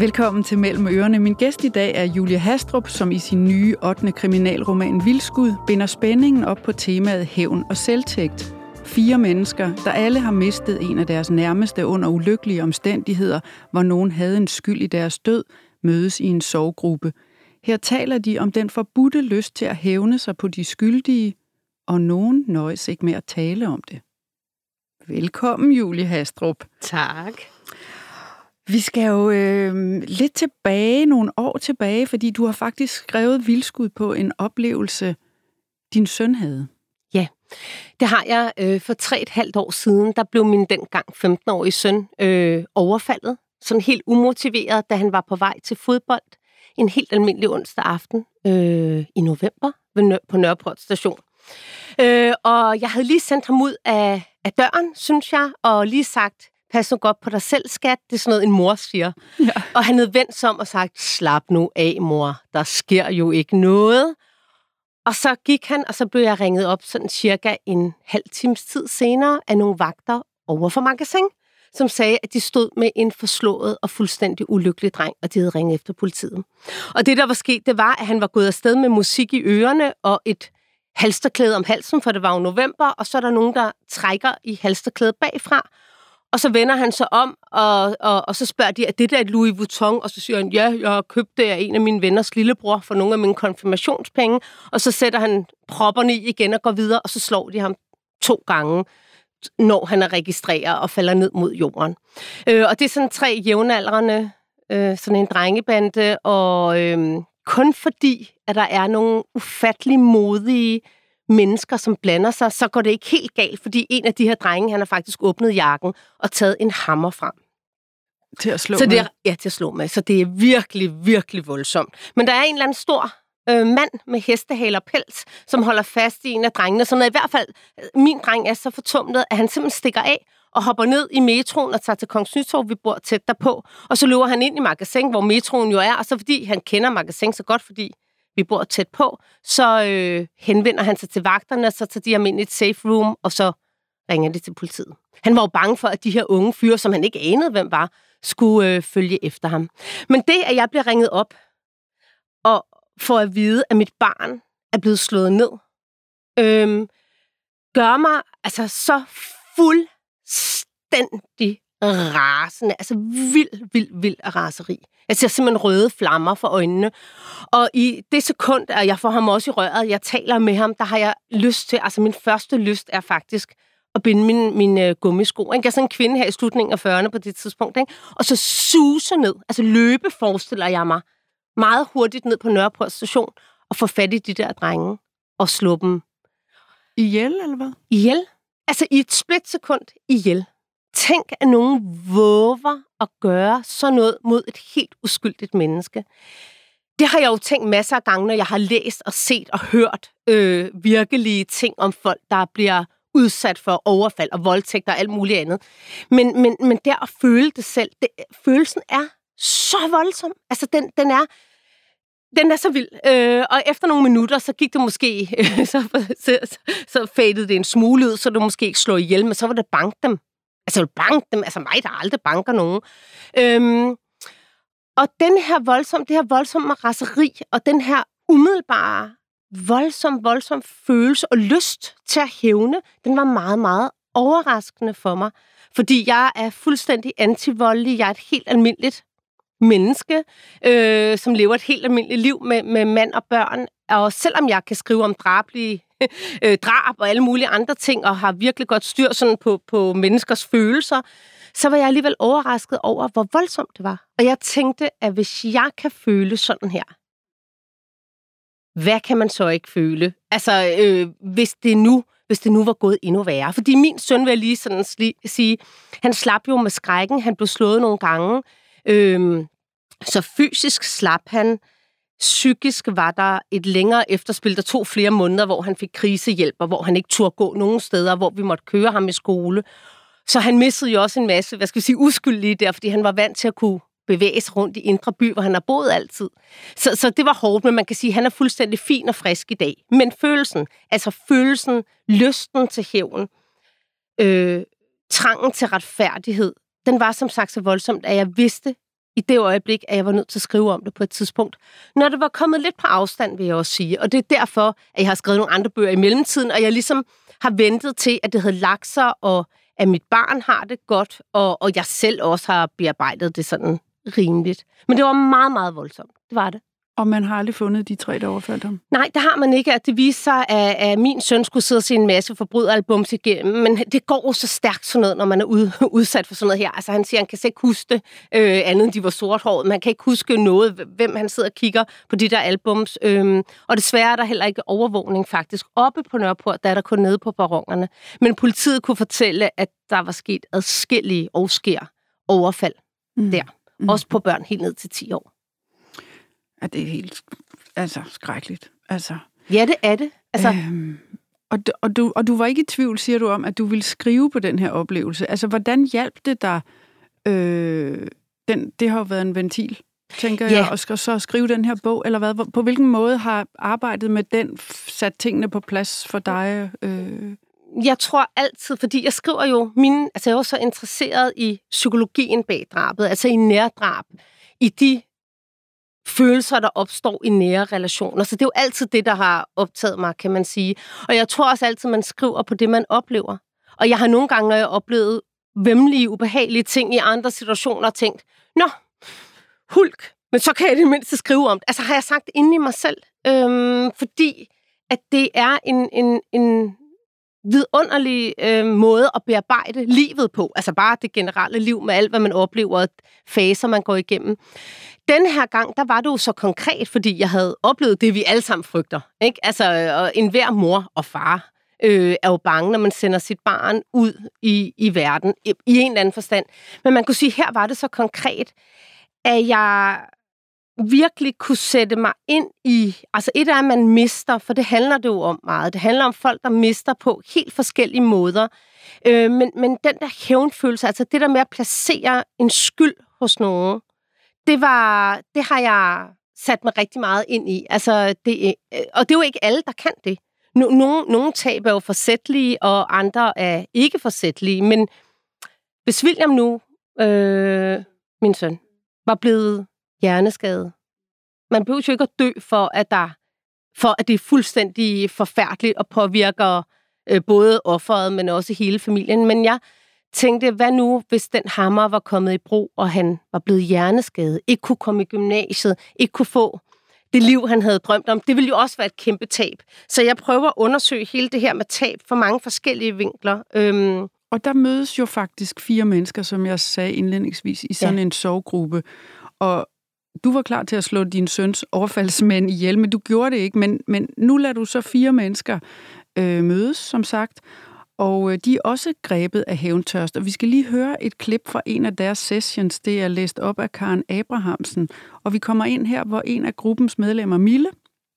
Velkommen til Mellem Ørerne. Min gæst i dag er Julia Hastrup, som i sin nye 8. kriminalroman Vildskud binder spændingen op på temaet hævn og selvtægt. Fire mennesker, der alle har mistet en af deres nærmeste under ulykkelige omstændigheder, hvor nogen havde en skyld i deres død, mødes i en sorggruppe. Her taler de om den forbudte lyst til at hævne sig på de skyldige, og nogen nøjes ikke med at tale om det. Velkommen, Julie Hastrup. Tak. Vi skal jo øh, lidt tilbage, nogle år tilbage, fordi du har faktisk skrevet vildskud på en oplevelse, din søn havde. Ja, det har jeg øh, for tre et halvt år siden. Der blev min dengang 15-årige søn øh, overfaldet, sådan helt umotiveret, da han var på vej til fodbold en helt almindelig onsdag aften øh, i november ved på Nørreport station. Øh, og jeg havde lige sendt ham ud af, af døren, synes jeg, og lige sagt, pas nu godt på dig selv, skat. Det er sådan noget, en mor siger. Ja. Og han havde vendt sig om og sagt, slap nu af, mor. Der sker jo ikke noget. Og så gik han, og så blev jeg ringet op sådan cirka en halv times tid senere af nogle vagter over for magasin, som sagde, at de stod med en forslået og fuldstændig ulykkelig dreng, og de havde ringet efter politiet. Og det, der var sket, det var, at han var gået afsted med musik i ørerne og et halsterklæde om halsen, for det var jo november, og så er der nogen, der trækker i halsterklædet bagfra, og så vender han sig om, og, og, og så spørger de, er det der et Louis Vuitton? Og så siger han, ja, jeg har købt det af en af mine venners lillebror for nogle af mine konfirmationspenge. Og så sætter han propperne i igen og går videre, og så slår de ham to gange når han er registreret og falder ned mod jorden. Øh, og det er sådan tre jævnaldrende, øh, sådan en drengebande, og øh, kun fordi, at der er nogle ufattelig modige mennesker, som blander sig, så går det ikke helt galt, fordi en af de her drenge, han har faktisk åbnet jakken og taget en hammer frem. Til at slå så det er, med? Ja, til at slå med. Så det er virkelig, virkelig voldsomt. Men der er en eller anden stor øh, mand med hestehale og pels, som holder fast i en af drengene. Så når i hvert fald øh, min dreng er så fortumlet, at han simpelthen stikker af og hopper ned i metroen og tager til Kongens Nytorv, vi bor tæt derpå. Og så løber han ind i magasin, hvor metroen jo er, og så fordi han kender magasin så godt, fordi vi bor tæt på, så øh, henvender han sig til vagterne, og så tager de ham ind i et safe room, og så ringer de til politiet. Han var jo bange for, at de her unge fyre, som han ikke anede, hvem var, skulle øh, følge efter ham. Men det, at jeg bliver ringet op, og får at vide, at mit barn er blevet slået ned, øh, gør mig altså så fuldstændig rasende, altså vild, vild, vild raseri. Jeg ser simpelthen røde flammer for øjnene. Og i det sekund, at jeg får ham også i røret, jeg taler med ham, der har jeg lyst til, altså min første lyst er faktisk at binde min, min uh, gummisko. Ikke? Jeg er sådan en kvinde her i slutningen af 40'erne på det tidspunkt. Ikke? Og så suse ned, altså løbe forestiller jeg mig, meget hurtigt ned på Nørreport station og få fat i de der drenge og slå dem. Ihjel, eller hvad? Ihjel. Altså i et splitsekund ihjel. Tænk, at nogen våger at gøre sådan noget mod et helt uskyldigt menneske. Det har jeg jo tænkt masser af gange, når jeg har læst og set og hørt øh, virkelige ting om folk, der bliver udsat for overfald og voldtægt og alt muligt andet. Men, men, men der at føle det selv, det, følelsen er så voldsom. Altså, den, den er den er så vild. Øh, og efter nogle minutter, så gik det måske, øh, så, så, så fadede det en smule ud, så du måske ikke slog ihjel, men så var det bank dem. Altså, bank dem. Altså mig, der aldrig banker nogen. Øhm, og den her voldsom, det her voldsomme raseri, og den her umiddelbare, voldsom, voldsom følelse og lyst til at hævne, den var meget, meget overraskende for mig. Fordi jeg er fuldstændig antivoldelig. Jeg er et helt almindeligt menneske, øh, som lever et helt almindeligt liv med, med mand og børn. Og selvom jeg kan skrive om drablige øh, drab og alle mulige andre ting, og har virkelig godt styr sådan på, på menneskers følelser, så var jeg alligevel overrasket over, hvor voldsomt det var. Og jeg tænkte, at hvis jeg kan føle sådan her, hvad kan man så ikke føle? Altså, øh, hvis det nu hvis det nu var gået endnu værre. Fordi min søn, vil jeg lige sådan sige, han slap jo med skrækken. Han blev slået nogle gange. Øhm, så fysisk slap han. Psykisk var der et længere efterspil, der tog flere måneder, hvor han fik krisehjælp, og hvor han ikke turde gå nogen steder, hvor vi måtte køre ham i skole. Så han missede jo også en masse, hvad skal vi sige, uskyldige der, fordi han var vant til at kunne bevæge sig rundt i Indre By, hvor han har boet altid. Så, så det var hårdt, men man kan sige, at han er fuldstændig fin og frisk i dag. Men følelsen, altså følelsen, lysten til hævn, øh, trangen til retfærdighed, den var som sagt så voldsomt, at jeg vidste, i det øjeblik, at jeg var nødt til at skrive om det på et tidspunkt. Når det var kommet lidt på afstand, vil jeg også sige. Og det er derfor, at jeg har skrevet nogle andre bøger i mellemtiden, og jeg ligesom har ventet til, at det havde lagt sig, og at mit barn har det godt, og, og jeg selv også har bearbejdet det sådan rimeligt. Men det var meget, meget voldsomt. Det var det. Og man har aldrig fundet de tre, der overfaldt ham? Nej, det har man ikke. At det viste sig, at, at min søn skulle sidde og se en masse forbryderalbums igennem. Men det går jo så stærkt sådan noget, når man er ud, udsat for sådan noget her. Altså han siger, at han kan ikke huske det, øh, andet end de var sorthåret. Man kan ikke huske noget, hvem han sidder og kigger på de der albums. Øh, og desværre er der heller ikke overvågning faktisk oppe på Nørreport, der er der kun nede på baronerne. Men politiet kunne fortælle, at der var sket adskillige og sker overfald mm. der. Mm. Også på børn helt ned til 10 år. Ja, det er helt altså, skrækkeligt. Altså, ja, det er det. Altså, øhm, og, og, du, og du var ikke i tvivl, siger du, om, at du ville skrive på den her oplevelse. Altså, hvordan hjalp det dig? Øh, den, det har jo været en ventil, tænker ja. jeg, og skal så skrive den her bog, eller hvad? På hvilken måde har arbejdet med den sat tingene på plads for dig? Øh? Jeg tror altid, fordi jeg skriver jo mine, altså jeg er også så interesseret i psykologien bag drabet, altså i nærdrab, i de følelser, der opstår i nære relationer. Så det er jo altid det, der har optaget mig, kan man sige. Og jeg tror også altid, man skriver på det, man oplever. Og jeg har nogle gange, når jeg oplevet vemmelige, ubehagelige ting i andre situationer, tænkt, nå, hulk, men så kan jeg det mindste skrive om det. Altså har jeg sagt inde i mig selv. Øhm, fordi at det er en, en, en vidunderlig øh, måde at bearbejde livet på. Altså bare det generelle liv med alt, hvad man oplever, faser, man går igennem. Den her gang, der var det jo så konkret, fordi jeg havde oplevet det, vi alle sammen frygter. Ikke? Altså, øh, og en hver mor og far øh, er jo bange, når man sender sit barn ud i, i verden, i, i en eller anden forstand. Men man kunne sige, her var det så konkret, at jeg virkelig kunne sætte mig ind i... Altså et er, at man mister, for det handler det jo om meget. Det handler om folk, der mister på helt forskellige måder. Øh, men, men den der hævnfølelse, altså det der med at placere en skyld hos nogen, det, var, det har jeg sat mig rigtig meget ind i. Altså, det, øh, og det er jo ikke alle, der kan det. Nogle, nogle tab er jo forsættelige, og andre er ikke forsættelige. Men hvis William nu, øh, min søn, var blevet hjerneskade, man behøver jo ikke at dø for, at der for at det er fuldstændig forfærdeligt og påvirker øh, både offeret, men også hele familien. Men jeg tænkte, hvad nu, hvis den hammer var kommet i brug, og han var blevet hjerneskadet, ikke kunne komme i gymnasiet, ikke kunne få det liv, han havde drømt om. Det ville jo også være et kæmpe tab. Så jeg prøver at undersøge hele det her med tab for mange forskellige vinkler. Øhm. Og der mødes jo faktisk fire mennesker, som jeg sagde indledningsvis, i sådan ja. en sovgruppe. Og du var klar til at slå din søns overfaldsmænd ihjel, men du gjorde det ikke. Men, men nu lader du så fire mennesker øh, mødes, som sagt, og øh, de er også grebet af hævntørst. Og vi skal lige høre et klip fra en af deres sessions. Det er læst op af Karen Abrahamsen. Og vi kommer ind her, hvor en af gruppens medlemmer, Mille,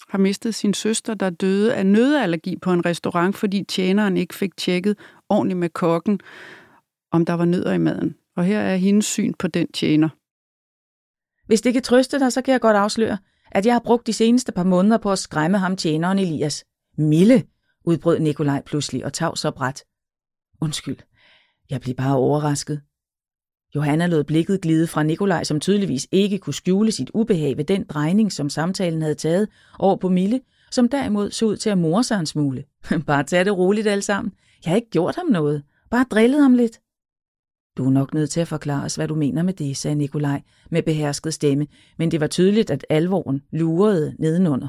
har mistet sin søster, der døde af nødallergi på en restaurant, fordi tjeneren ikke fik tjekket ordentligt med kokken, om der var nødder i maden. Og her er hendes syn på den tjener. Hvis det kan trøste dig, så kan jeg godt afsløre, at jeg har brugt de seneste par måneder på at skræmme ham tjeneren Elias. Mille, udbrød Nikolaj pludselig og tav så bræt. Undskyld, jeg blev bare overrasket. Johanna lod blikket glide fra Nikolaj, som tydeligvis ikke kunne skjule sit ubehag ved den drejning, som samtalen havde taget, over på Mille, som derimod så ud til at more sig en smule. bare tag det roligt alle sammen. Jeg har ikke gjort ham noget. Bare drillet ham lidt. Du er nok nødt til at forklare os, hvad du mener med det, sagde Nikolaj med behersket stemme, men det var tydeligt, at alvoren lurede nedenunder.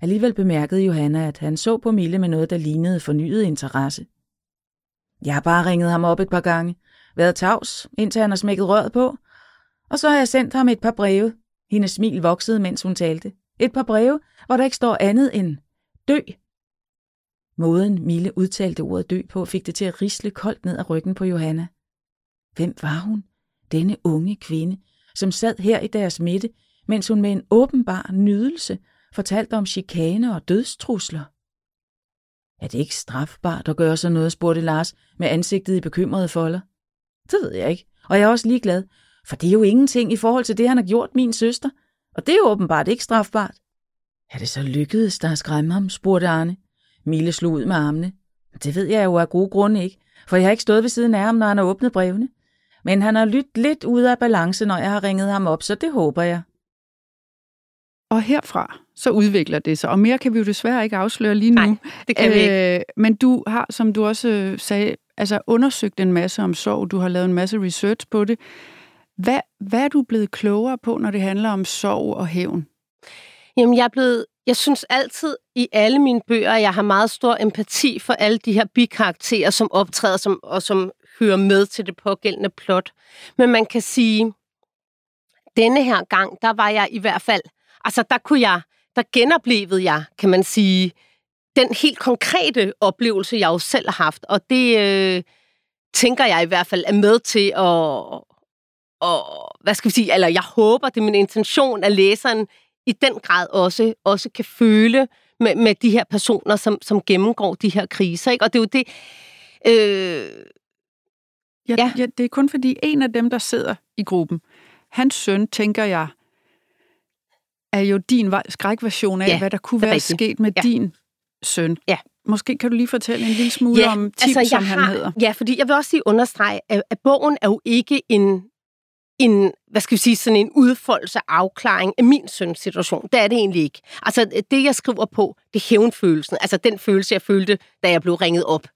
Alligevel bemærkede Johanna, at han så på Mille med noget, der lignede fornyet interesse. Jeg har bare ringet ham op et par gange, været tavs, indtil han har smækket røret på, og så har jeg sendt ham et par breve. Hendes smil voksede, mens hun talte. Et par breve, hvor der ikke står andet end dø. Måden Mille udtalte ordet dø på, fik det til at risle koldt ned ad ryggen på Johanna. Hvem var hun? Denne unge kvinde, som sad her i deres midte, mens hun med en åbenbar nydelse fortalte om chikane og dødstrusler. Er det ikke strafbart at gøre sådan noget, spurgte Lars med ansigtet i bekymrede folder. Det ved jeg ikke, og jeg er også ligeglad, for det er jo ingenting i forhold til det, han har gjort min søster, og det er jo åbenbart ikke strafbart. Er det så lykkedes der at skræmme ham, spurgte Arne. Mille slog ud med armene. Det ved jeg jo af gode grunde ikke, for jeg har ikke stået ved siden af ham, når han har åbnet brevene. Men han har lyttet lidt ud af balance, når jeg har ringet ham op, så det håber jeg. Og herfra, så udvikler det sig. Og mere kan vi jo desværre ikke afsløre lige nu. Nej, det kan øh, vi ikke. Men du har, som du også sagde, altså undersøgt en masse om sorg. Du har lavet en masse research på det. Hvad, hvad er du blevet klogere på, når det handler om sorg og hævn? Jamen, jeg er blevet jeg synes altid i alle mine bøger, at jeg har meget stor empati for alle de her bikarakterer, som optræder som, og som hører med til det pågældende plot. Men man kan sige, denne her gang, der var jeg i hvert fald, altså der kunne jeg, der genoplevede jeg, kan man sige, den helt konkrete oplevelse, jeg jo selv har haft. Og det øh, tænker jeg i hvert fald er med til at, og, hvad skal vi sige, eller jeg håber, det er min intention, at læseren i den grad også, også kan føle med, med de her personer, som, som gennemgår de her kriser. Ikke? Og det er jo det... Øh, ja, ja. ja, det er kun fordi en af dem, der sidder i gruppen, hans søn, tænker jeg, er jo din skrækversion af, ja, hvad der kunne være rigtigt. sket med ja. din søn. Ja. Måske kan du lige fortælle en lille smule ja, om Tim, altså, som han har, hedder. Ja, fordi jeg vil også lige understrege, at, at bogen er jo ikke en en, hvad skal vi sige, sådan en udfoldelse afklaring af min søns situation. Det er det egentlig ikke. Altså, det jeg skriver på, det er hævnfølelsen. Altså, den følelse, jeg følte, da jeg blev ringet op.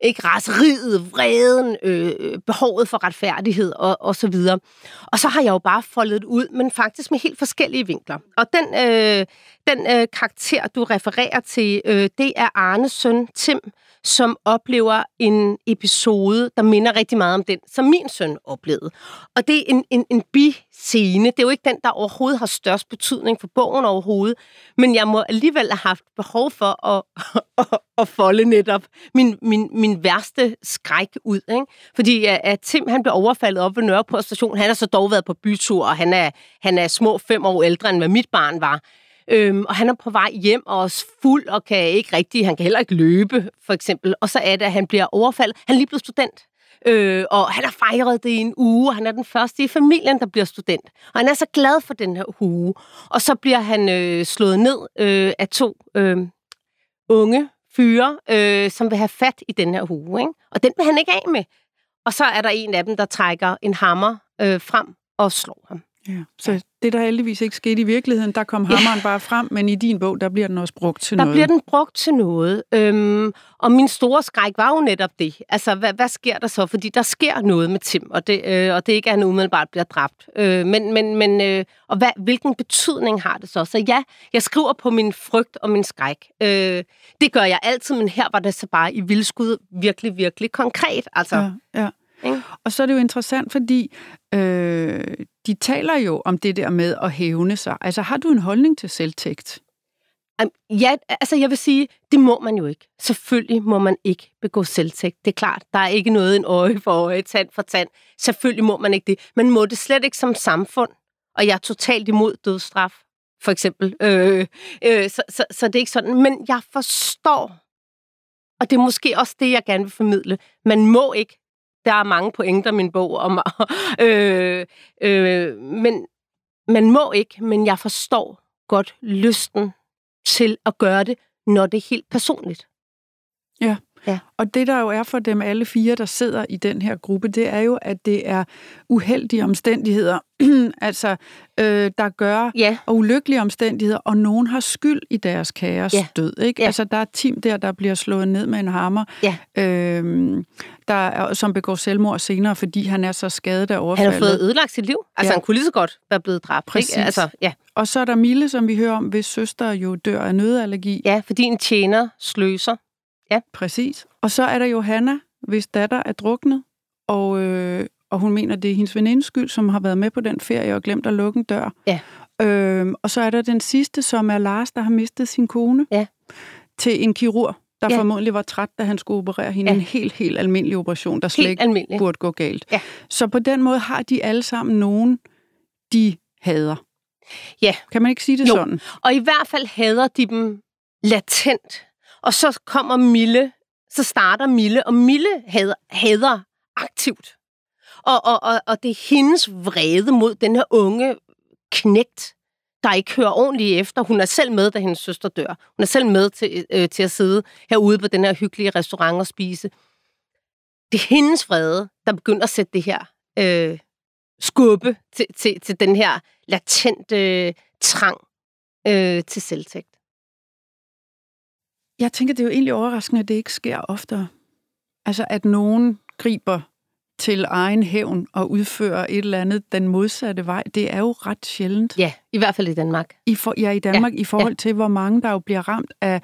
Ikke raseriet, vreden, øh, øh, behovet for retfærdighed og, og så videre. Og så har jeg jo bare foldet ud, men faktisk med helt forskellige vinkler. Og den, øh, den øh, karakter, du refererer til, øh, det er Arnes søn, Tim, som oplever en episode, der minder rigtig meget om den, som min søn oplevede. Og det er en, en, en biscene. Det er jo ikke den, der overhovedet har størst betydning for bogen overhovedet. Men jeg må alligevel have haft behov for at, at, at folde netop min, min, min værste skræk ud. Ikke? Fordi at Tim han blev overfaldet op ved Nørreport station. Han har så dog været på bytur, og han er, han er små fem år ældre, end hvad mit barn var. Øhm, og han er på vej hjem og er fuld og kan ikke rigtig, han kan heller ikke løbe, for eksempel. Og så er det, at han bliver overfaldet. Han er lige blevet student. Øh, og han har fejret det i en uge, og han er den første i familien, der bliver student. Og han er så glad for den her uge. Og så bliver han øh, slået ned øh, af to øh, unge fyre, øh, som vil have fat i den her uge. Ikke? Og den vil han ikke af med. Og så er der en af dem, der trækker en hammer øh, frem og slår ham. Ja, så det, der heldigvis ikke skete i virkeligheden, der kom hammeren ja. bare frem, men i din bog, der bliver den også brugt til der noget. Der bliver den brugt til noget. Øhm, og min store skræk var jo netop det. Altså, hvad, hvad sker der så? Fordi der sker noget med Tim, og det, øh, og det ikke er, at han umiddelbart bliver dræbt. Øh, men, men, men øh, og hvad, hvilken betydning har det så? Så ja, jeg skriver på min frygt og min skræk. Øh, det gør jeg altid, men her var det så bare i vildskud virkelig, virkelig konkret. Altså, ja, ja. Ikke? Og så er det jo interessant, fordi øh, de taler jo om det der med at hævne sig. Altså, har du en holdning til selvtægt? Ja, altså jeg vil sige, det må man jo ikke. Selvfølgelig må man ikke begå selvtægt. Det er klart, der er ikke noget en øje for øje, tand for tand. Selvfølgelig må man ikke det. Man må det slet ikke som samfund. Og jeg er totalt imod dødsstraf, for eksempel. Øh, øh, så, så, så det er ikke sådan. Men jeg forstår, og det er måske også det, jeg gerne vil formidle. Man må ikke der er mange pointer i min bog om, øh, øh, men man må ikke, men jeg forstår godt lysten til at gøre det, når det er helt personligt. Ja. Ja. Og det, der jo er for dem alle fire, der sidder i den her gruppe, det er jo, at det er uheldige omstændigheder, altså øh, der gør, ja. og ulykkelige omstændigheder, og nogen har skyld i deres kæres ja. død. Ikke? Ja. Altså, der er Tim der, der bliver slået ned med en hammer, ja. øh, der er, som begår selvmord senere, fordi han er så skadet af overfaldet. Han har fået ødelagt sit liv. Altså, ja. han kunne lige så godt være blevet dræbt. Præcis. Ikke? Altså, ja. Og så er der Mille, som vi hører om, hvis søster jo dør af nødallergi. Ja, fordi en tjener sløser. Ja. Præcis. Og så er der Johanna, hvis datter er druknet, og, øh, og hun mener, det er hendes venindes skyld, som har været med på den ferie og glemt at lukke en dør. Ja. Øh, og så er der den sidste, som er Lars, der har mistet sin kone ja. til en kirurg, der ja. formodentlig var træt, da han skulle operere hende. Ja. En helt, helt almindelig operation, der slet ikke burde gå galt. Ja. Så på den måde har de alle sammen nogen, de hader. Ja. Kan man ikke sige det jo. sådan? Og i hvert fald hader de dem latent. Og så kommer Mille, så starter Mille, og Mille hader, hader aktivt. Og, og, og, og det er hendes vrede mod den her unge knægt, der ikke hører ordentligt efter. Hun er selv med, da hendes søster dør. Hun er selv med til, øh, til at sidde herude på den her hyggelige restaurant og spise. Det er hendes vrede, der begynder at sætte det her øh, skubbe til, til, til den her latente øh, trang øh, til selvtægt. Jeg tænker, det er jo egentlig overraskende, at det ikke sker oftere. Altså, at nogen griber til egen hævn og udfører et eller andet den modsatte vej, det er jo ret sjældent. Ja, i hvert fald i Danmark. I for, ja, i Danmark ja, i forhold ja. til, hvor mange der jo bliver ramt af,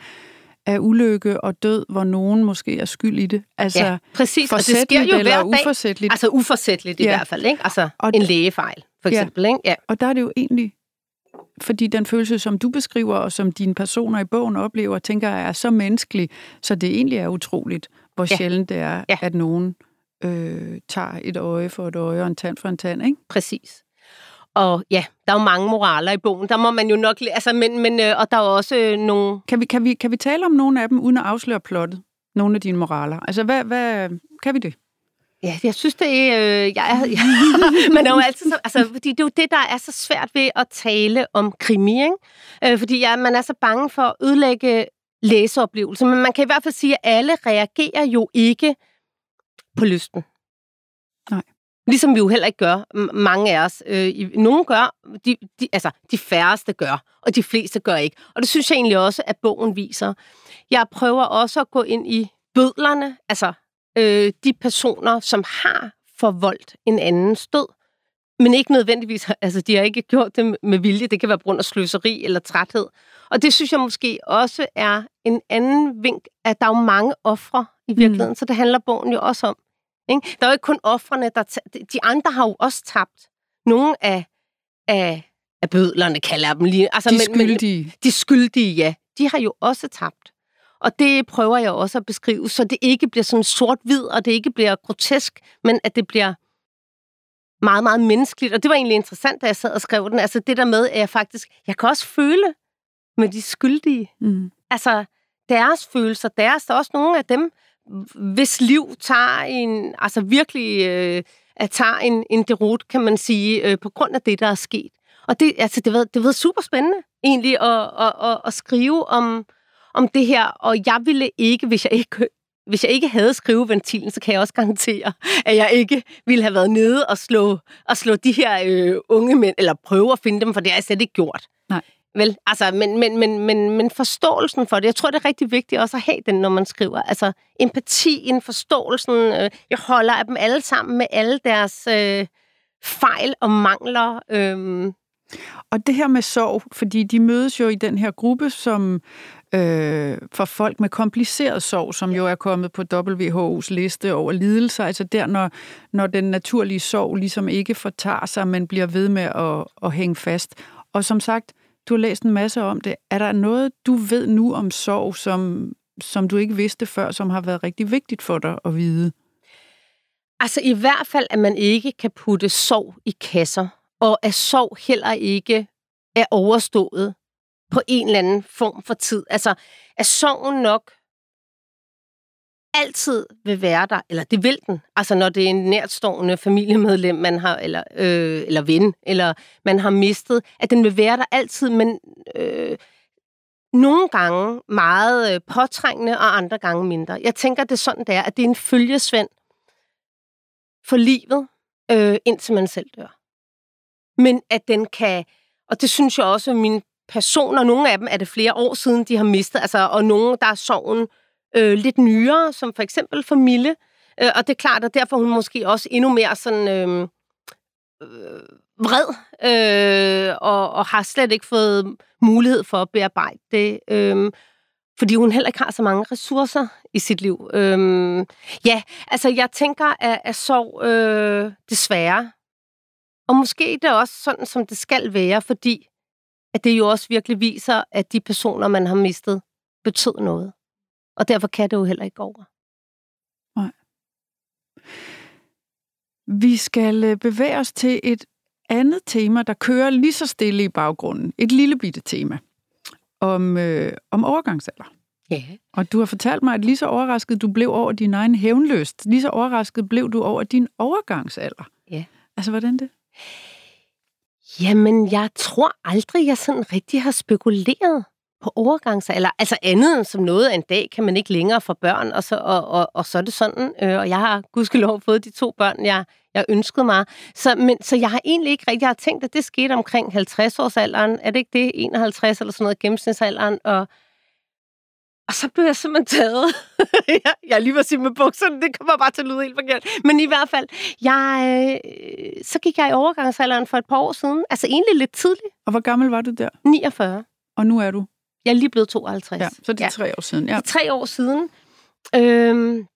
af ulykke og død, hvor nogen måske er skyld i det. Altså, ja, præcis, og det sker jo hver dag. Uforsætligt. Altså uforsætligt i ja. hvert fald, ikke? Altså og en lægefejl, for eksempel, ja. ikke? Ja. Og der er det jo egentlig fordi den følelse, som du beskriver, og som dine personer i bogen oplever, tænker jeg er så menneskelig, så det egentlig er utroligt, hvor ja. sjældent det er, ja. at nogen øh, tager et øje for et øje og en tand for en tand, ikke? Præcis. Og ja, der er jo mange moraler i bogen. Der må man jo nok... Altså, men, men, øh, og der er også øh, nogle... Kan vi, kan, vi, kan vi tale om nogle af dem, uden at afsløre plottet? Nogle af dine moraler. Altså, hvad, hvad, kan vi det? Ja, jeg synes, det er... Øh, jeg, jeg, men det er jo altid så, altså, fordi det er jo det, der er så svært ved at tale om krimi, ikke? Øh, fordi ja, man er så bange for at ødelægge læseoplevelsen. Men man kan i hvert fald sige, at alle reagerer jo ikke på lysten. Nej. Ligesom vi jo heller ikke gør, mange af os. Øh, nogle gør, de, de, altså de færreste gør, og de fleste gør ikke. Og det synes jeg egentlig også, at bogen viser. Jeg prøver også at gå ind i bødlerne, altså øh, de personer, som har forvoldt en anden stød, men ikke nødvendigvis, altså de har ikke gjort det med vilje, det kan være på grund af sløseri eller træthed. Og det synes jeg måske også er en anden vink, at der er jo mange ofre i virkeligheden, mm. så det handler bogen jo også om. Ikke? Der er jo ikke kun offrene, der de andre har jo også tabt. Nogle af, af, af bødlerne kalder jeg dem lige. Altså, de skyldige. Men, de skyldige, ja. De har jo også tabt. Og det prøver jeg også at beskrive, så det ikke bliver sådan sort-hvid, og det ikke bliver grotesk, men at det bliver meget, meget menneskeligt. Og det var egentlig interessant, da jeg sad og skrev den. Altså det der med, at jeg faktisk... Jeg kan også føle med de skyldige. Mm. Altså deres følelser, deres, der er også nogle af dem, hvis liv tager en, altså virkelig øh, tager en, en derot, kan man sige, øh, på grund af det, der er sket. Og det, altså, det, var, det var super spændende, egentlig, at, at, at, at skrive om, om det her, og jeg ville ikke, hvis jeg ikke hvis jeg ikke havde skriveventilen, så kan jeg også garantere, at jeg ikke ville have været nede og slå, og slå de her øh, unge mænd, eller prøve at finde dem, for det har jeg slet ikke gjort. Nej. Vel, altså, men, men, men, men, men forståelsen for det, jeg tror, det er rigtig vigtigt også at have den, når man skriver. Altså, empatien, forståelsen, øh, jeg holder af dem alle sammen med alle deres øh, fejl og mangler. Øh. Og det her med sorg, fordi de mødes jo i den her gruppe, som øh, for folk med kompliceret sorg, som jo er kommet på WHO's liste over lidelser, altså der, når, når den naturlige sorg ligesom ikke fortager sig, men bliver ved med at, at hænge fast. Og som sagt, du har læst en masse om det. Er der noget, du ved nu om sorg, som, som du ikke vidste før, som har været rigtig vigtigt for dig at vide? Altså i hvert fald, at man ikke kan putte sorg i kasser, og at sorg heller ikke er overstået på en eller anden form for tid. Altså, at sorgen nok altid vil være der, eller det vil den. Altså når det er en nærtstående familiemedlem, man har, eller, øh, eller ven, eller man har mistet, at den vil være der altid, men øh, nogle gange meget øh, påtrængende, og andre gange mindre. Jeg tænker, det er sådan, det er, at det er en følgesvend for livet, øh, indtil man selv dør. Men at den kan, og det synes jeg også, at mine personer, nogle af dem er det flere år siden, de har mistet, altså, og nogle, der er sorgen øh, lidt nyere, som for eksempel for Mille. Øh, og det er klart, at derfor hun måske også endnu mere sådan øh, øh, vred, øh, og, og har slet ikke fået mulighed for at bearbejde det. Øh, fordi hun heller ikke har så mange ressourcer i sit liv. Øhm, ja, altså jeg tænker, at, at sorg øh, desværre. Og måske det er også sådan, som det skal være, fordi at det jo også virkelig viser, at de personer, man har mistet, betød noget. Og derfor kan det jo heller ikke gå over. Nej. Vi skal øh, bevæge os til et andet tema, der kører lige så stille i baggrunden. Et lille bitte tema om, øh, om overgangsalder. Ja. Og du har fortalt mig, at lige så overrasket du blev over din egen hævnløst, lige så overrasket blev du over din overgangsalder. Ja. Altså, hvordan det? Jamen, jeg tror aldrig, jeg sådan rigtig har spekuleret på overgangsalder. Altså andet som noget af en dag kan man ikke længere få børn, og så, og, og, og så er det sådan. Øh, og jeg har gudskelov fået de to børn, jeg, jeg ønskede mig. Så, men, så jeg har egentlig ikke rigtig jeg har tænkt, at det skete omkring 50-årsalderen. Er det ikke det? 51 eller sådan noget gennemsnitsalderen. Og, og så blev jeg simpelthen taget. jeg, jeg lige var sige med bukserne, det kommer bare til at lyde helt forkert. Men i hvert fald, jeg, øh, så gik jeg i overgangsalderen for et par år siden. Altså egentlig lidt tidligt. Og hvor gammel var du der? 49. Og nu er du? Jeg er lige blevet 52. Ja, så det er ja. tre år siden. Ja. Det er tre år siden. Øhm,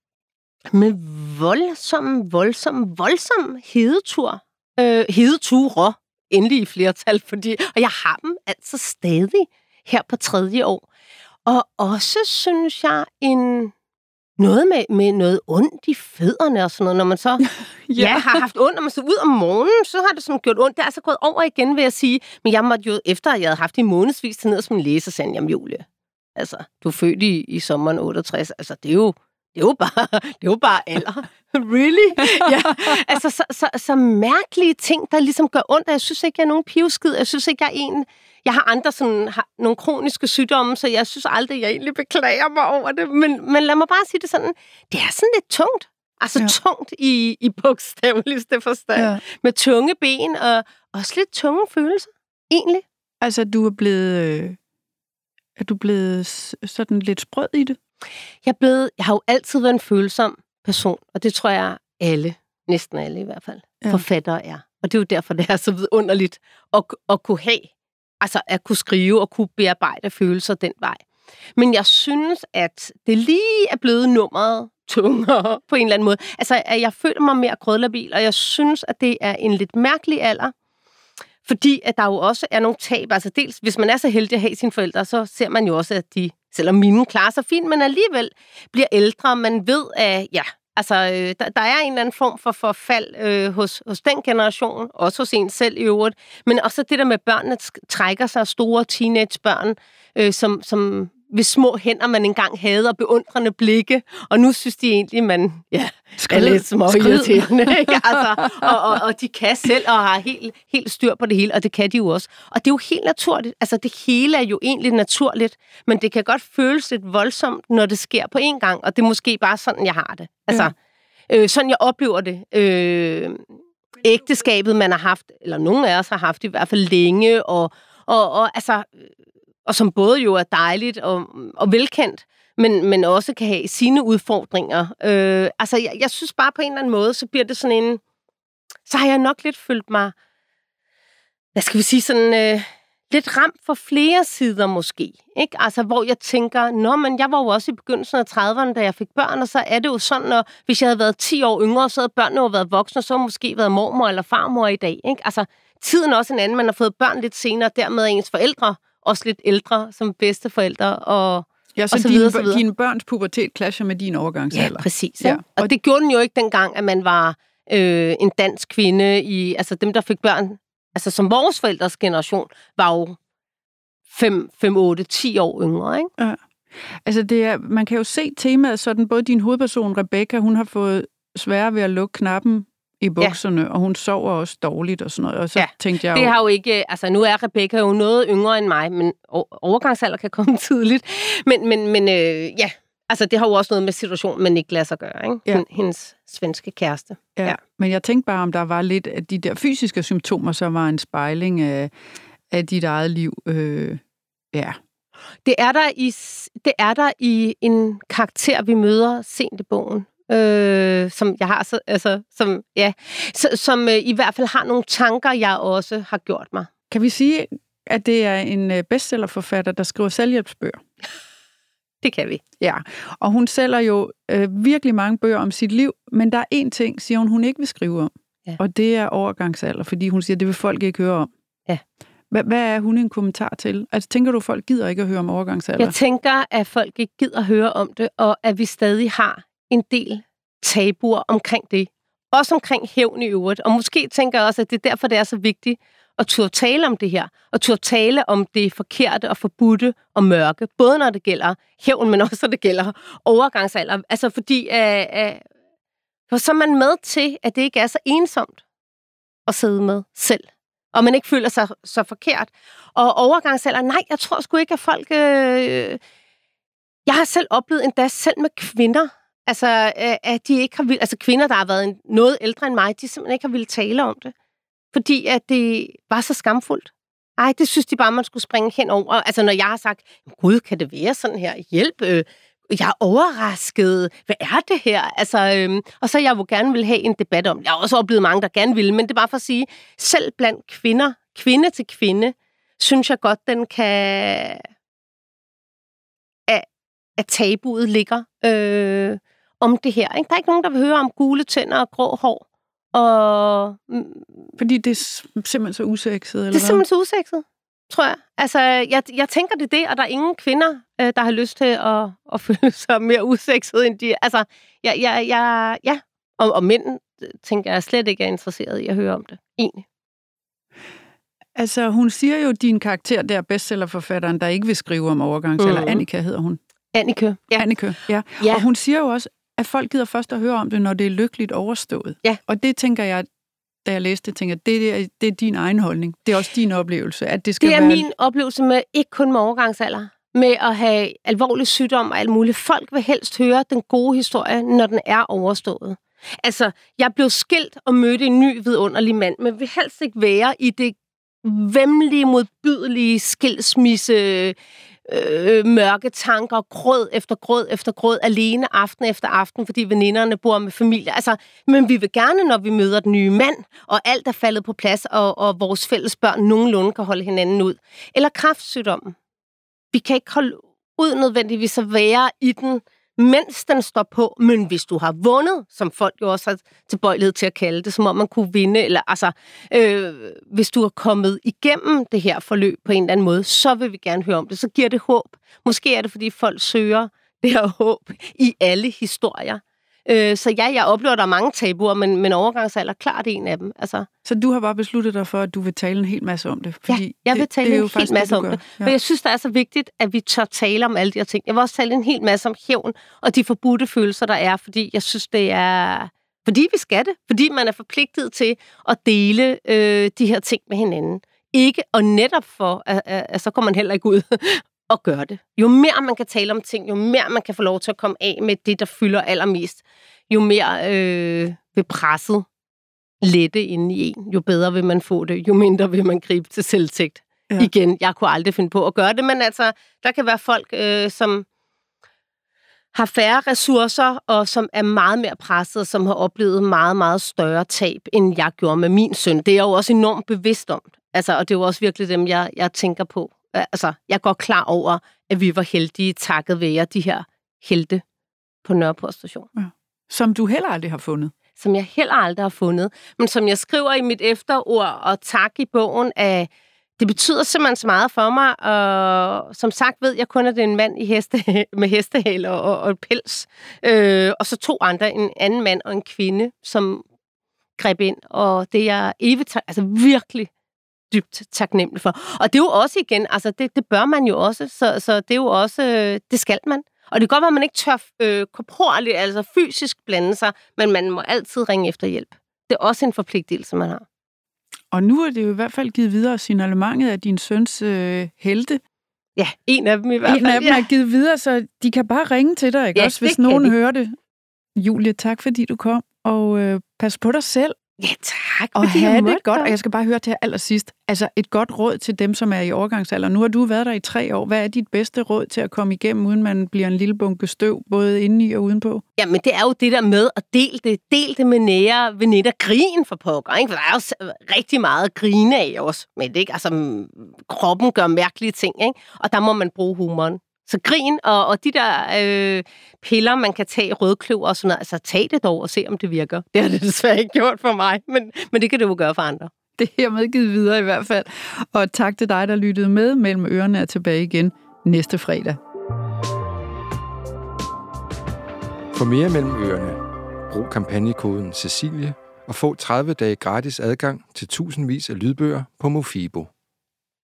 med voldsom, voldsom, voldsom hedetur. Øh, hedeture, endelig i flertal, fordi, og jeg har dem altså stadig her på tredje år. Og også, synes jeg, en noget med, med noget ondt i fødderne og sådan noget. Når man så ja. ja, har haft ondt, når man så ud om morgenen, så har det sådan gjort ondt. Det er altså gået over igen, vil jeg sige. Men jeg måtte jo, efter jeg havde haft i månedsvis, til ned som en læser, sagde jamen Julie, altså, du er født i, i sommeren 68, altså, det er jo, det er jo bare, det er jo bare alder. really? ja. Altså, så, så, så mærkelige ting, der ligesom gør ondt. Jeg synes ikke, jeg er nogen pivskid. Jeg synes ikke, jeg er en... Jeg har andre sådan, har nogle kroniske sygdomme, så jeg synes aldrig, jeg egentlig beklager mig over det. Men, men lad mig bare sige det sådan, det er sådan lidt tungt. Altså ja. tungt i, i bogstaveligste forstand. Ja. Med tunge ben og også lidt tunge følelser, egentlig. Altså, du er blevet... Øh, er du blevet sådan lidt sprød i det? Jeg, er blevet, jeg har jo altid været en følsom person, og det tror jeg alle, næsten alle i hvert fald, ja. forfattere er. Og det er jo derfor, det er så vidunderligt at, at kunne have, altså at kunne skrive og kunne bearbejde følelser den vej. Men jeg synes, at det lige er blevet nummeret tungere på en eller anden måde. Altså, at jeg føler mig mere grødlabil, og jeg synes, at det er en lidt mærkelig alder, fordi at der jo også er nogle tab. Altså dels, hvis man er så heldig at have sine forældre, så ser man jo også, at de, selvom mine klarer sig fint, men alligevel bliver ældre. Man ved, at ja, altså, øh, der, der er en eller anden form for forfald øh, hos, hos den generation, også hos en selv i øvrigt. Men også det der med børnene trækker sig, store teenagebørn, øh, som, som hvis små hænder, man engang havde, og beundrende blikke, og nu synes de egentlig, man ja, skrid, er lidt små irriterende. Ikke? Altså, og, og, og de kan selv, og har helt, helt styr på det hele, og det kan de jo også. Og det er jo helt naturligt. Altså, det hele er jo egentlig naturligt, men det kan godt føles lidt voldsomt, når det sker på én gang, og det er måske bare sådan, jeg har det. Altså, ja. øh, sådan jeg oplever det. Øh, ægteskabet, man har haft, eller nogen af os har haft i hvert fald længe, og, og, og altså og som både jo er dejligt og, og velkendt, men, men også kan have sine udfordringer. Øh, altså, jeg, jeg synes bare på en eller anden måde, så bliver det sådan en... Så har jeg nok lidt følt mig, hvad skal vi sige, sådan øh, lidt ramt for flere sider måske. Ikke? Altså, hvor jeg tænker, nå, men jeg var jo også i begyndelsen af 30'erne, da jeg fik børn, og så er det jo sådan, at hvis jeg havde været 10 år yngre, så havde børnene jo været voksne, og så havde måske været mormor eller farmor i dag. Ikke? Altså, tiden er også en anden. Man har fået børn lidt senere, dermed ens forældre også lidt ældre som bedsteforældre, og Ja, så, og så, dine, videre, så videre. dine børns pubertet clasher med din overgangsalder. Ja, præcis. Ja. Og, og det gjorde den jo ikke dengang, at man var øh, en dansk kvinde i... Altså dem, der fik børn, altså som vores forældres generation, var jo 5, 5 8, 10 år yngre, ikke? Ja. Altså det er, man kan jo se temaet sådan, både din hovedperson, Rebecca, hun har fået sværere ved at lukke knappen i bukserne, ja. og hun sover også dårligt og sådan noget. Og så ja. tænkte jeg jo... det har jo ikke... Altså, nu er Rebecca jo noget yngre end mig, men overgangsalder kan komme tidligt. Men, men, men øh, ja, altså, det har jo også noget med situationen med Niklas at gøre, ikke? Ja. Hendes svenske kæreste. Ja. ja, men jeg tænkte bare, om der var lidt af de der fysiske symptomer, som var en spejling af, af dit eget liv. Øh, ja. Det er, der i, det er der i en karakter, vi møder sent i bogen øh, som jeg har, så, altså, som, ja, så, som øh, i hvert fald har nogle tanker, jeg også har gjort mig. Kan vi sige, at det er en øh, bestsellerforfatter, der skriver selvhjælpsbøger? Det kan vi. Ja, og hun sælger jo øh, virkelig mange bøger om sit liv, men der er én ting, siger hun, hun ikke vil skrive om. Ja. Og det er overgangsalder, fordi hun siger, det vil folk ikke høre om. Ja. Hvad, hvad er hun en kommentar til? Altså, tænker du, at folk gider ikke at høre om overgangsalder? Jeg tænker, at folk ikke gider at høre om det, og at vi stadig har en del tabuer omkring det. Også omkring hævn i øvrigt. Og måske tænker jeg også, at det er derfor, det er så vigtigt at turde tale om det her. Og turde tale om det forkerte og forbudte og mørke. Både når det gælder hævn, men også når det gælder overgangsalder. Altså fordi, øh, øh, for så er man med til, at det ikke er så ensomt at sidde med selv. og man ikke føler sig så forkert. Og overgangsalder, nej, jeg tror sgu ikke, at folk... Øh, jeg har selv oplevet endda selv med kvinder, altså, øh, at de ikke har vil, altså kvinder, der har været noget ældre end mig, de simpelthen ikke har ville tale om det. Fordi at det var så skamfuldt. Ej, det synes de bare, man skulle springe hen over. Altså, når jeg har sagt, gud, kan det være sådan her? Hjælp, øh, jeg er overrasket. Hvad er det her? Altså, øhm, og så jeg jo gerne vil have en debat om. Jeg har også oplevet mange, der gerne vil, men det er bare for at sige, selv blandt kvinder, kvinde til kvinde, synes jeg godt, den kan... At, at tabuet ligger øh, om det her. Ikke? Der er ikke nogen, der vil høre om gule tænder og grå hår. Og, Fordi det er simpelthen så usekset, eller Det er simpelthen så usekset tror jeg. Altså, jeg, jeg tænker det det, og der er ingen kvinder, øh, der har lyst til at, at føle sig mere usekset end de... Altså, jeg, jeg, jeg, ja. Og, og mænd, tænker jeg, slet ikke er interesseret i at høre om det, egentlig. Altså, hun siger jo, at din karakter der er bestsellerforfatteren, der ikke vil skrive om overgangs, mm. eller Annika hedder hun. Annika, ja. Annika, ja. ja. Og hun siger jo også, at folk gider først at høre om det, når det er lykkeligt overstået. Ja. Og det tænker jeg, da jeg læste det, tænker jeg, det, er, det er din egen holdning. Det er også din oplevelse, at det skal Det er være... min oplevelse med, ikke kun med overgangsalder, med at have alvorlig sygdom og alt muligt. Folk vil helst høre den gode historie, når den er overstået. Altså, jeg blev skilt og mødte en ny vidunderlig mand, men vil helst ikke være i det vemmelige, modbydelige skilsmisse Øh, øh, mørke tanker, grød efter grød efter grød, alene aften efter aften, fordi veninderne bor med familie. Altså, men vi vil gerne, når vi møder den nye mand, og alt er faldet på plads, og, og vores fælles børn nogenlunde kan holde hinanden ud. Eller kraftsygdommen. Vi kan ikke holde ud nødvendigvis at være i den, mens den står på. Men hvis du har vundet, som folk jo også har tilbøjelighed til at kalde det, som om man kunne vinde, eller altså, øh, hvis du er kommet igennem det her forløb på en eller anden måde, så vil vi gerne høre om det. Så giver det håb. Måske er det, fordi folk søger det her håb i alle historier. Øh, så ja, jeg oplever, der er mange tabuer, men, men overgangsalder er klart en af dem. Altså. Så du har bare besluttet dig for, at du vil tale en hel masse om det? Fordi ja, jeg vil tale det, det en hel masse det, om det. Ja. Men jeg synes, det er så vigtigt, at vi tør tale om alle de her ting. Jeg vil også tale en hel masse om hævn og de forbudte følelser, der er, fordi jeg synes, det er... Fordi vi skal det. Fordi man er forpligtet til at dele øh, de her ting med hinanden. Ikke, og netop for, at, at, at så kommer man heller ikke ud og gøre det. Jo mere man kan tale om ting, jo mere man kan få lov til at komme af med det, der fylder allermest, jo mere øh, vil presset lette inde i en, jo bedre vil man få det, jo mindre vil man gribe til selvtægt. Ja. Igen, jeg kunne aldrig finde på at gøre det, men altså, der kan være folk, øh, som har færre ressourcer, og som er meget mere presset, som har oplevet meget, meget større tab, end jeg gjorde med min søn. Det er jeg jo også enormt bevidst om. Altså, og det er jo også virkelig dem, jeg, jeg tænker på altså, jeg går klar over, at vi var heldige takket være de her helte på Nørreport station. Ja. Som du heller aldrig har fundet? Som jeg heller aldrig har fundet. Men som jeg skriver i mit efterord og tak i bogen, at det betyder simpelthen så meget for mig, og som sagt ved jeg kun, at det er en mand i heste, med hestehale og, og pels. Øh, og så to andre, en anden mand og en kvinde, som greb ind. Og det er evigt, altså virkelig dybt taknemmelig for. Og det er jo også igen, altså det, det bør man jo også, så, så det er jo også, øh, det skal man. Og det kan godt være, at man ikke tør øh, korporligt, altså fysisk blande sig, men man må altid ringe efter hjælp. Det er også en forpligtelse, man har. Og nu er det jo i hvert fald givet videre signalementet af din søns øh, helte. Ja, en af dem i hvert fald. En af dem ja. er givet videre, så de kan bare ringe til dig, ikke? Ja, også hvis nogen de. hører det. Julie, tak fordi du kom, og øh, pas på dig selv. Ja, tak. Og have det godt. Og jeg skal bare høre til allersidst. Altså et godt råd til dem, som er i overgangsalder. Nu har du været der i tre år. Hvad er dit bedste råd til at komme igennem, uden man bliver en lille bunke støv, både indeni og udenpå? Jamen, det er jo det der med at dele det. Del det med nære veninder. Grin for pokker, ikke? For der er jo rigtig meget at grine af os. Men ikke? Altså, kroppen gør mærkelige ting, ikke? Og der må man bruge humoren. Så grin, og, og de der øh, piller, man kan tage, rødkløver og sådan noget, altså tag det dog og se, om det virker. Det har det desværre ikke gjort for mig, men, men det kan det jo gøre for andre. Det er hermed givet videre i hvert fald. Og tak til dig, der lyttede med. Mellem ørerne er tilbage igen næste fredag. For mere mellem ørerne, brug kampagnekoden Cecilie og få 30 dage gratis adgang til tusindvis af lydbøger på Mofibo.